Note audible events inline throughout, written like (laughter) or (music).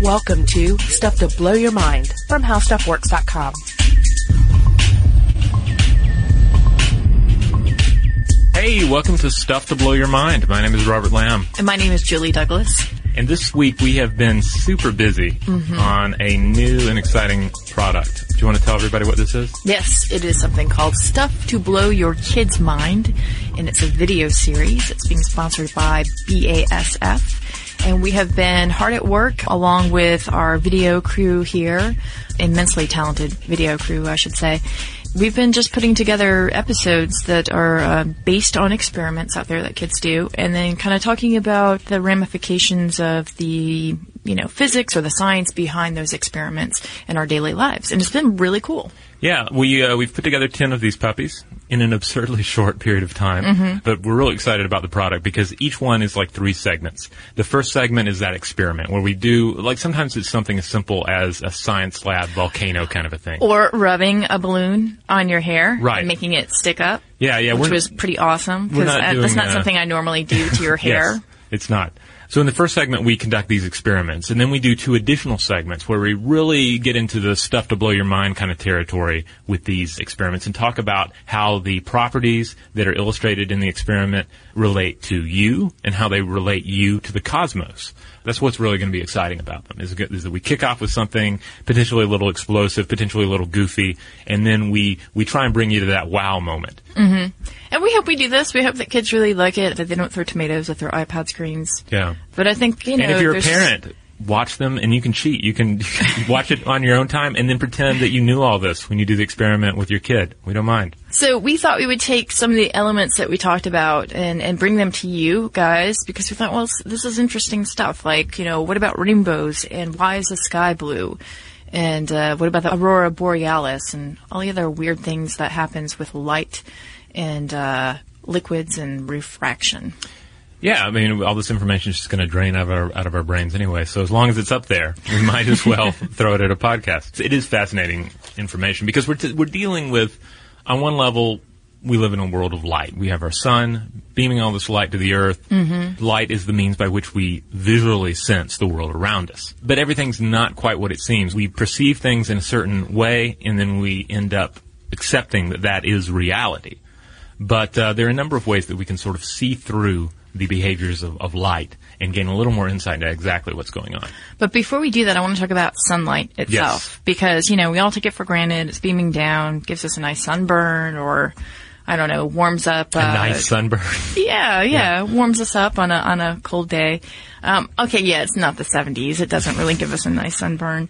Welcome to Stuff to Blow Your Mind from HowStuffWorks.com. Hey, welcome to Stuff to Blow Your Mind. My name is Robert Lamb. And my name is Julie Douglas. And this week we have been super busy Mm-hmm. on a new and exciting product. Do you want to tell everybody what this is? Yes, it is something called Stuff to Blow Your Kid's Mind, and it's a video series. It's being sponsored by BASF, and we have been hard at work along with our video crew here, immensely talented video crew, I should say. We've been just putting together episodes that are uh, based on experiments out there that kids do, and then kind of talking about the ramifications of the, you know, physics or the science behind those experiments in our daily lives. And it's been really cool. Yeah, we uh, we've put together ten of these puppies in an absurdly (laughs) short period of time, Mm-hmm. but we're really excited about the product because each one is like three segments. The first segment is that experiment where we do like sometimes it's something as simple as a science lab volcano kind of a thing. Or rubbing a balloon on your hair Right. and making it stick up. Yeah, yeah, which we're- was pretty awesome because that's not uh, something I normally do to your (laughs) hair. Yes, it's not. So in the first segment, we conduct these experiments, and then we do two additional segments where we really get into the stuff to blow your mind kind of territory with these experiments and talk about how the properties that are illustrated in the experiment relate to you and how they relate you to the cosmos. That's what's really going to be exciting about them is, is that we kick off with something potentially a little explosive, potentially a little goofy, and then we, we try and bring you to that wow moment. Mm-hmm. And we hope we do this. We hope that kids really like it, that they don't throw tomatoes at their iPad screens. Yeah. But I think, you know, And if you're a parent, watch them and you can cheat. You can, you (laughs) can watch it on your own time and then pretend that you knew all this when you do the experiment with your kid. We don't mind. So we thought we would take some of the elements that we talked about and, and bring them to you guys because we thought, well, this is interesting stuff. Like, you know, what about rainbows and why is the sky blue? And uh, what about the aurora borealis and all the other weird things that happens with light and uh, liquids and refraction? Yeah, I mean, all this information is just going to drain out of, our, out of our brains anyway. So as long as it's up there, we (laughs) might as well throw it at a podcast. It is fascinating information because we're, t- we're dealing with, on one level, we live in a world of light. We have our sun beaming all this light to the earth. Mm-hmm. Light is the means by which we visually sense the world around us. But everything's not quite what it seems. We perceive things in a certain way and then we end up accepting that that is reality. But uh, there are a number of ways that we can sort of see through the behaviors of, of light and gain a little more insight into exactly what's going on. But before we do that, I want to talk about sunlight itself. Because, you know, we all take it for granted. It's beaming down, gives us a nice sunburn, or, I don't know, warms up. A uh, nice sunburn. (laughs) Yeah, yeah, warms us up on a on a cold day. Um, okay, yeah, it's not the 70s. It doesn't really give us a nice sunburn.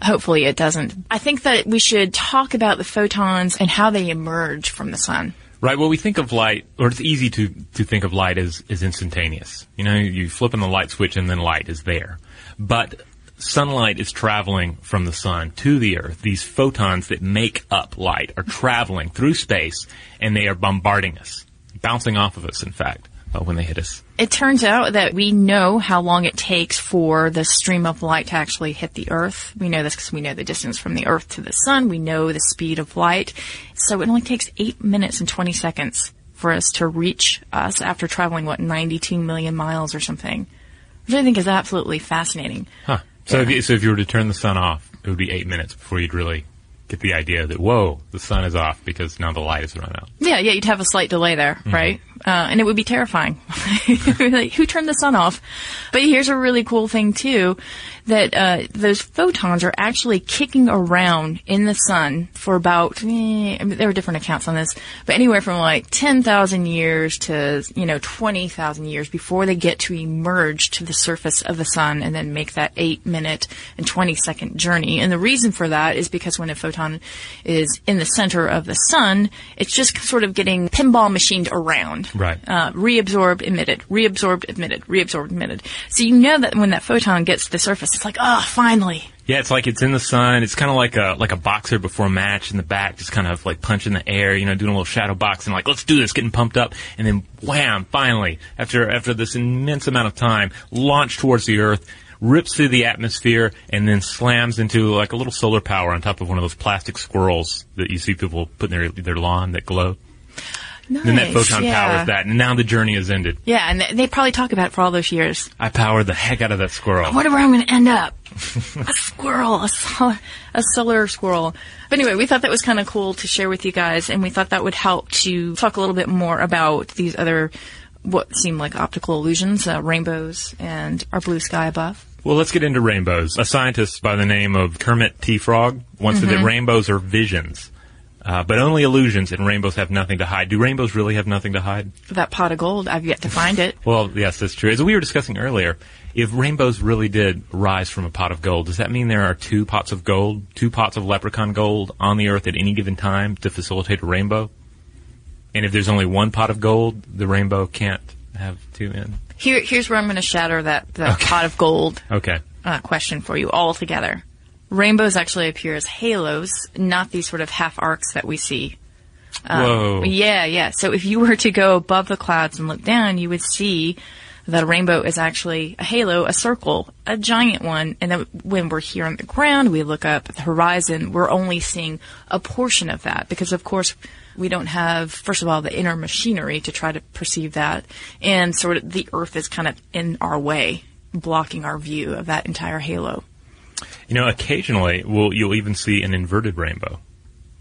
Hopefully, it doesn't. I think that we should talk about the photons and how they emerge from the sun. Right. Well, we think of light, or it's easy to, to think of light as, as instantaneous. You know, you flip on the light switch and then light is there. But sunlight is traveling from the sun to the earth. These photons that make up light are traveling through space and they are bombarding us, bouncing off of us, in fact, uh, when they hit us. It turns out that we know how long it takes for the stream of light to actually hit the Earth. We know this because we know the distance from the Earth to the Sun. We know the speed of light. So it only takes 8 minutes and 20 seconds for us to reach us after traveling, what, 92 million miles or something. Which I think is absolutely fascinating. Huh. So, if you, so if you were to turn the sun off, it would be eight minutes before you'd really get the idea that, whoa, the sun is off because now the light has run out. Yeah, yeah, you'd have a slight delay there, right? Uh, and it would be terrifying. (laughs) like, who turned the sun off? But here's a really cool thing too, that uh, those photons are actually kicking around in the sun for about. Eh, there are different accounts on this, but anywhere from like ten thousand years to you know twenty thousand years before they get to emerge to the surface of the sun and then make that eight minute and twenty second journey. And the reason for that is because when a photon is in the center of the sun, it's just sort of getting pinball machined around. Right. Uh, reabsorbed, emitted, reabsorbed, emitted, reabsorbed, emitted. So you know that when that photon gets to the surface, it's like, ah, finally. Yeah, it's like it's in the sun. It's kind of like a like a boxer before a match in the back, just kind of like punching the air, you know, doing a little shadow boxing, like let's do this, getting pumped up, and then wham, finally, after after this immense amount of time, launch towards the Earth, rips through the atmosphere, and then slams into like a little solar power on top of one of those plastic squirrels that you see people put in their their lawn that glow. Then that Nice, photon yeah. powers that, and now the journey is ended. Yeah, and they, probably talk about it for all those years. I powered the heck out of that squirrel. I wonder where I'm going to end up. (laughs) a squirrel, a, sol- a solar squirrel. But anyway, we thought that was kind of cool to share with you guys, and we thought that would help to talk a little bit more about these other, what seem like optical illusions, uh, rainbows, and our blue sky above. Well, let's get into rainbows. A scientist by the name of Kermit T. Frog once said that rainbows are visions, uh, but only illusions, and rainbows have nothing to hide. Do rainbows really have nothing to hide? That pot of gold, I've yet to find it. Well, yes, that's true. As we were discussing earlier, if rainbows really did rise from a pot of gold, does that mean there are two pots of gold, two pots of leprechaun gold on the earth at any given time to facilitate a rainbow? And if there's only one pot of gold, the rainbow can't have two in? Here, here's where I'm going to shatter that, that pot of gold Okay. uh, question for you altogether. Rainbows actually appear as halos, not these sort of half arcs that we see. Um, Whoa. Yeah, yeah. So if you were to go above the clouds and look down, you would see that a rainbow is actually a halo, a circle, a giant one. And then when we're here on the ground, we look up at the horizon, we're only seeing a portion of that because, of course, we don't have, first of all, the inner machinery to try to perceive that. And sort of the earth is kind of in our way, blocking our view of that entire halo. You know, occasionally we'll, you'll even see an inverted rainbow.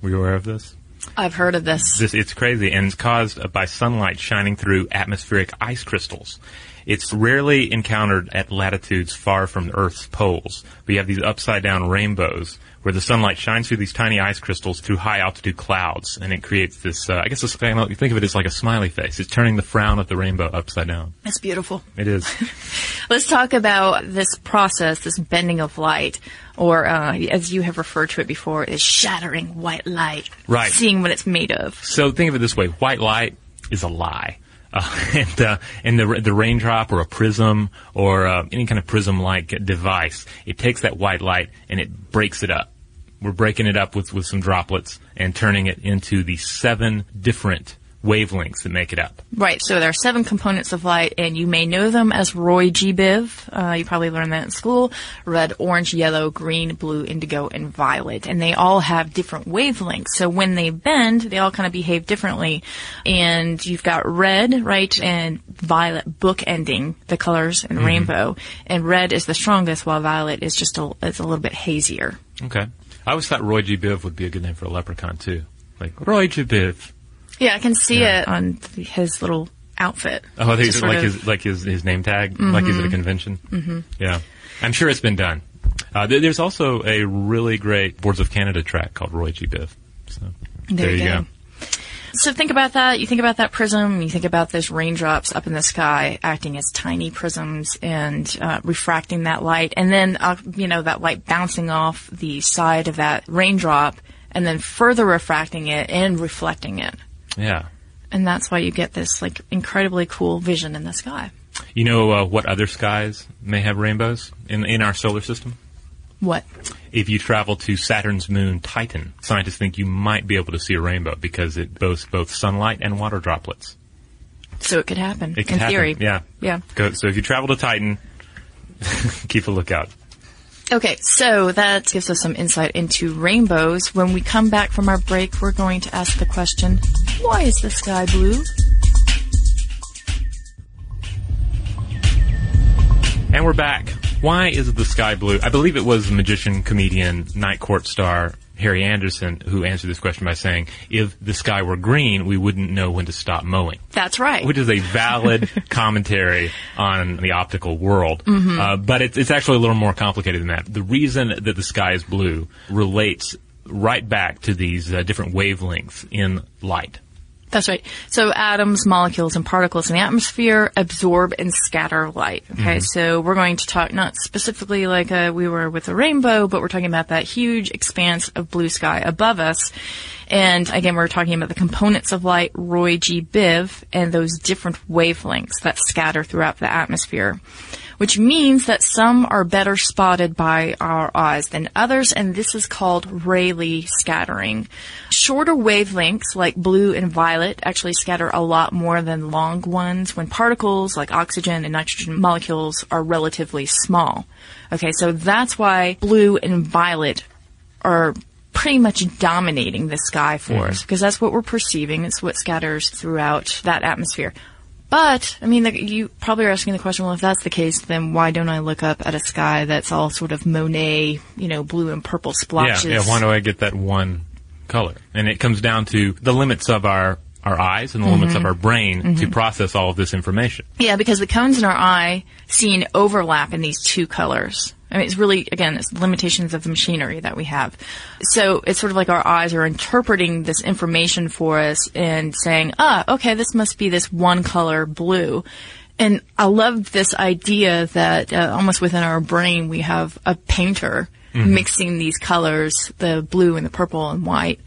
Were you aware of this? I've heard of this. This it's crazy, and it's caused by sunlight shining through atmospheric ice crystals. It's rarely encountered at latitudes far from the Earth's poles. But you have these upside down rainbows where the sunlight shines through these tiny ice crystals through high altitude clouds, and it creates this. Uh, I guess this, you think of it as like a smiley face. It's turning the frown of the rainbow upside down. It's beautiful. It is. (laughs) Let's talk about this process, this bending of light, or uh, as you have referred to it before, is shattering white light. Right. Seeing what it's made of. So think of it this way: white light is a lie, uh, (laughs) and uh, and the the raindrop or a prism or uh, any kind of prism-like device, it takes that white light and it breaks it up. We're breaking it up with with some droplets and turning it into the seven different wavelengths that make it up. Right. So there are seven components of light, and you may know them as Roy G. Biv. Uh, you probably learned that in school. Red, orange, yellow, green, blue, indigo, and violet. And they all have different wavelengths. So when they bend, they all kind of behave differently. And you've got red, right, and violet bookending the colors in the rainbow. And red is the strongest, while violet is just a, is a little bit hazier. Okay. I always thought Roy G. Biv would be a good name for a leprechaun too, like Roy G. Biv. Yeah, I can see Yeah. it on his little outfit. Oh, I think it's like of- his like his his name tag, like he's at a convention. Mm-hmm. Yeah, I'm sure it's been done. Uh, there- there's also a really great Boards of Canada track called Roy G. Biv. So There, you go. go. So think about that. You think about that prism. You think about those raindrops up in the sky acting as tiny prisms and uh, refracting that light, and then uh, you know that light bouncing off the side of that raindrop, and then further refracting it and reflecting it. Yeah. And that's why you get this like incredibly cool vision in the sky. You know uh, what other skies may have rainbows in in our solar system? What? If you travel to Saturn's moon Titan, scientists think you might be able to see a rainbow because it boasts both sunlight and water droplets. So it could happen It could in happen. theory. Yeah. Yeah. Go, so if you travel to Titan, (laughs) keep a lookout. Okay, so that gives us some insight into rainbows. When we come back from our break, we're going to ask the question, why is the sky blue? And we're back. Why is the sky blue? I believe it was the magician, comedian, night court star Harry Anderson who answered this question by saying, "If the sky were green, we wouldn't know when to stop mowing." That's right. Which is a valid (laughs) commentary on the optical world, uh, but it's, it's actually a little more complicated than that. The reason that the sky is blue relates right back to these uh, different wavelengths in light. That's right. So atoms, molecules, and particles in the atmosphere absorb and scatter light. Okay, so we're going to talk not specifically like uh, we were with the rainbow, but we're talking about that huge expanse of blue sky above us. And again, we're talking about the components of light, Roy G. Biv, and those different wavelengths that scatter throughout the atmosphere. Which means that some are better spotted by our eyes than others, and this is called Rayleigh scattering. Shorter wavelengths like blue and violet actually scatter a lot more than long ones when particles like oxygen and nitrogen molecules are relatively small. Okay, so that's why blue and violet are pretty much dominating the sky for mm-hmm. us because that's what we're perceiving. It's what scatters throughout that atmosphere. But, I mean, the, you probably are asking the question, well, if that's the case, then why don't I look up at a sky that's all sort of Monet, you know, blue and purple splotches? Yeah, yeah. Why do I get that one color? And it comes down to the limits of our our eyes and the limits Mm-hmm. of our brain to process all of this information. Yeah, because the cones in our eye see an overlap in these two colors. I mean, it's really, again, it's limitations of the machinery that we have. So it's sort of like our eyes are interpreting this information for us and saying, ah, okay, this must be this one color blue. And I love this idea that uh, almost within our brain we have a painter mixing these colors, the blue and the purple and white,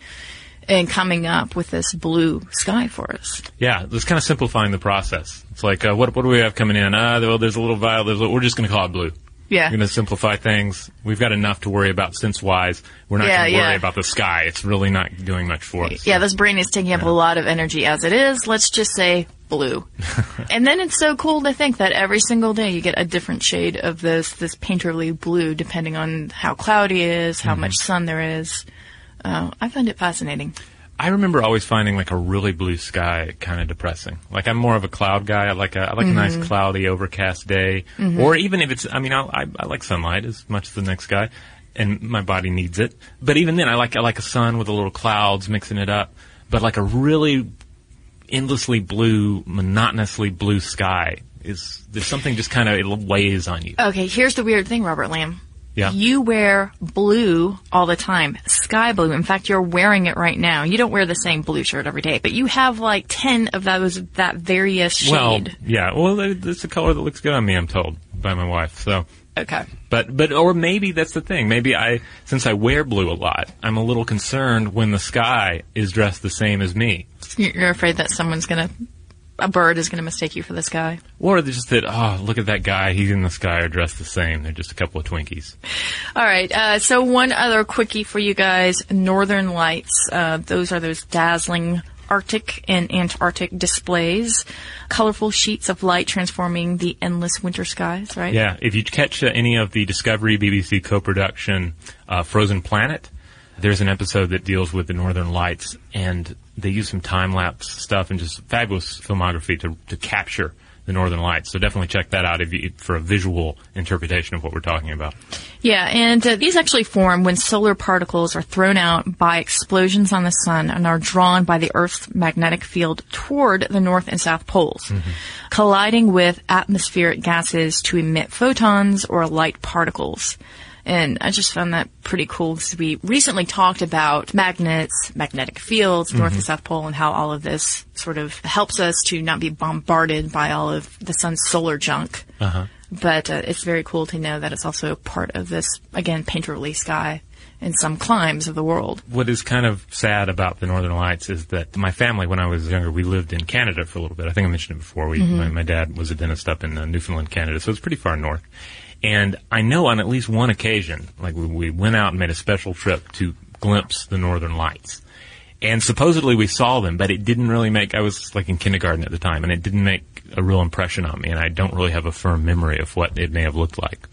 and coming up with this blue sky for us. Yeah, it's kind of simplifying the process. It's like, uh, what what do we have coming in? Uh, well, there's a little violet. We're just going to call it blue. Yeah. We're going to simplify things. We've got enough to worry about sense wise. We're not Yeah, going to worry yeah. about the sky. It's really not doing much for us. Yeah, this brain is taking up a lot of energy as it is. Let's just say blue. (laughs) and then it's so cool to think that every single day you get a different shade of this this painterly blue depending on how cloudy it is, how much sun there is. Uh, I find it fascinating. I remember always finding like a really blue sky kind of depressing. Like I'm more of a cloud guy. I like a I like a nice mm-hmm. cloudy, overcast day, mm-hmm. or even if it's. I mean, I, I, I like sunlight as much as the next guy, and my body needs it. But even then, I like I like a sun with a little clouds mixing it up. But like a really endlessly blue, monotonously blue sky is there's something just kind of it weighs on you. Okay, here's the weird thing, Robert Lamb. Yeah. You wear blue all the time, sky blue. In fact, you're wearing it right now. You don't wear the same blue shirt every day, but you have like 10 of those, that various shade. Well, yeah. Well, it's a color that looks good on me. I'm told by my wife. So. okay. But but or maybe that's the thing. Maybe I since I wear blue a lot, I'm a little concerned when the sky is dressed the same as me. You're afraid that someone's gonna, a bird is gonna mistake you for this guy. Or just that oh look at that guy, he's in the sky are dressed the same. They're just a couple of Twinkies. All right. Uh, so one other quickie for you guys: Northern Lights. Uh, those are those dazzling Arctic and Antarctic displays, colorful sheets of light transforming the endless winter skies. Right. Yeah, if you catch uh, any of the Discovery BBC co-production uh, Frozen Planet, there's an episode that deals with the Northern Lights, and they use some time lapse stuff and just fabulous filmography to to capture the Northern Lights. So definitely check that out if you, for a visual interpretation of what we're talking about. Yeah, and uh, these actually form when solar particles are thrown out by explosions on the sun and are drawn by the Earth's magnetic field toward the north and south poles, colliding with atmospheric gases to emit photons or light particles. And I just found that pretty cool because we recently talked about magnets, magnetic fields, north and south pole, and how all of this sort of helps us to not be bombarded by all of the sun's solar junk. Uh-huh. But uh, it's very cool to know that it's also part of this, again, painterly sky in some climes of the world. What is kind of sad about the Northern Lights is that my family, when I was younger, we lived in Canada for a little bit. I think I mentioned it before. We, my, my dad was a dentist up in uh, Newfoundland, Canada, so it's pretty far north. And I know on at least one occasion, like we, we went out and made a special trip to glimpse the Northern Lights. And supposedly we saw them, but it didn't really make, I was like in kindergarten at the time, and it didn't make a real impression on me, and I don't really have a firm memory of what it may have looked like.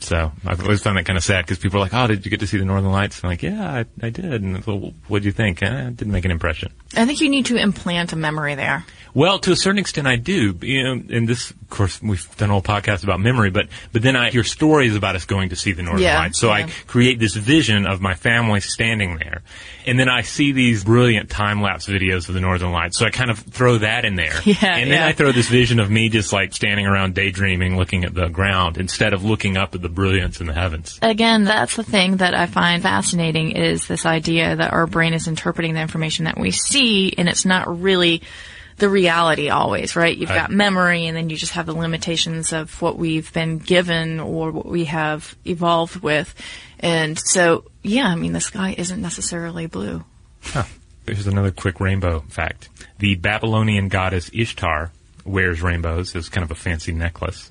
So I've always found that kind of sad because people are like, "Oh, did you get to see the Northern Lights?" I'm like, "Yeah, I, I did." And well, what do you think? Eh, it didn't make an impression. I think you need to implant a memory there. Well, to a certain extent, I do. You know, and this, of course, we've done a whole podcast about memory, but but then I hear stories about us going to see the Northern Yeah, Lights. So I create this vision of my family standing there, and then I see these brilliant time lapse videos of the Northern Lights. So I kind of throw that in there, (laughs) Yeah, and then yeah. I throw this vision of me just like standing around daydreaming, looking at the ground instead of looking up at the brilliance in the heavens. Again, that's the thing that I find fascinating is this idea that our brain is interpreting the information that we see and it's not really the reality always, right? You've got memory and then you just have the limitations of what we've been given or what we have evolved with. And so, yeah, I mean, the sky isn't necessarily blue. Here's another quick rainbow fact. The Babylonian goddess Ishtar wears rainbows as kind of a fancy necklace.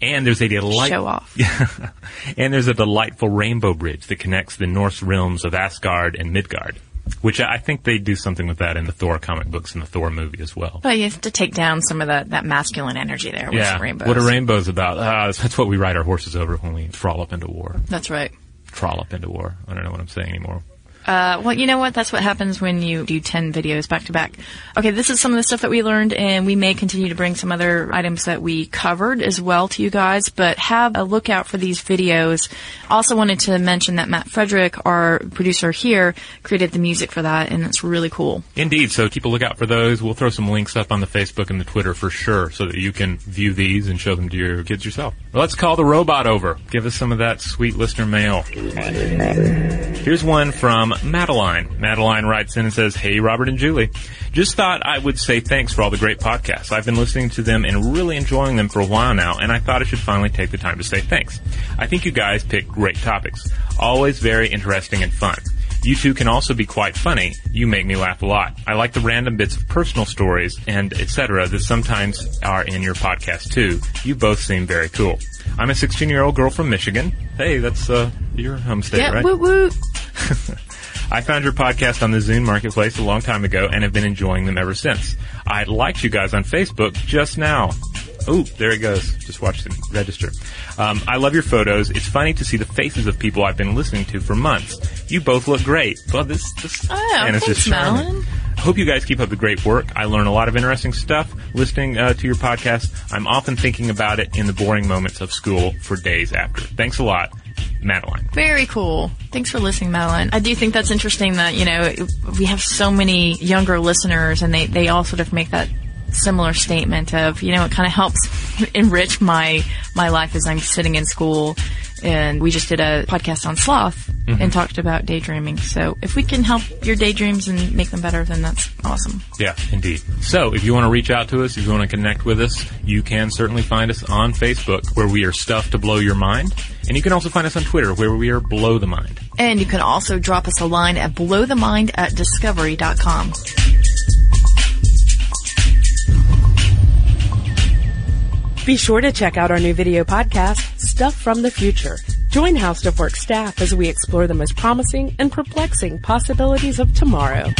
And there's a delight- Show off. (laughs) and there's a delightful rainbow bridge that connects the Norse realms of Asgard and Midgard, which I think they do something with that in the Thor comic books and the Thor movie as well. But you have to take down some of that, that masculine energy there with yeah, rainbows. what a rainbow's about. Ah, that's what we ride our horses over when we frolic into war. That's right. trollop into war. I don't know what I'm saying anymore. Uh, well, you know what? That's what happens when you do 10 videos back to back. Okay, this is some of the stuff that we learned, and we may continue to bring some other items that we covered as well to you guys, but have a look out for these videos. Also wanted to mention that Matt Frederick, our producer here, created the music for that, and it's really cool. Indeed. So keep a lookout for those. We'll throw some links up on the Facebook and the Twitter for sure so that you can view these and show them to your kids yourself. Well, let's call the robot over. Give us some of that sweet listener mail. Here's one from Madeline. Madeline writes in and says, Hey, Robert and Julie. Just thought I would say thanks for all the great podcasts. I've been listening to them and really enjoying them for a while now, and I thought I should finally take the time to say thanks. I think you guys pick great topics. Always very interesting and fun. You two can also be quite funny. You make me laugh a lot. I like the random bits of personal stories and etc. that sometimes are in your podcast too. You both seem very cool. I'm a 16 year old girl from Michigan. Hey, that's uh, your home state, Yeah, right? woot woot. (laughs) I found your podcast on the Zune Marketplace a long time ago and have been enjoying them ever since. I liked you guys on Facebook just now. Oh, there it goes. Just watch them register. Um, I love your photos. It's funny to see the faces of people I've been listening to for months. You both look great. Well, this, this Oh, and it's just. Hope you guys keep up the great work. I learn a lot of interesting stuff listening uh, to your podcast. I'm often thinking about it in the boring moments of school for days after. Thanks a lot, Madeline. Very cool. Thanks for listening, Madeline. I do think that's interesting that, you know, we have so many younger listeners and they, they all sort of make that similar statement of, you know, it kind of helps (laughs) enrich my, my life as I'm sitting in school. And we just did a podcast on sloth mm-hmm. and talked about daydreaming. So if we can help your daydreams and make them better, then that's awesome. Yeah, indeed. So, if you want to reach out to us, if you want to connect with us, you can certainly find us on Facebook, where we are Stuff to Blow Your Mind. And you can also find us on Twitter, where we are Blow the Mind. And you can also drop us a line at blowthemind at discovery.com. Be sure to check out our new video podcast, Stuff from the Future. Join How Stuff Works staff as we explore the most promising and perplexing possibilities of tomorrow.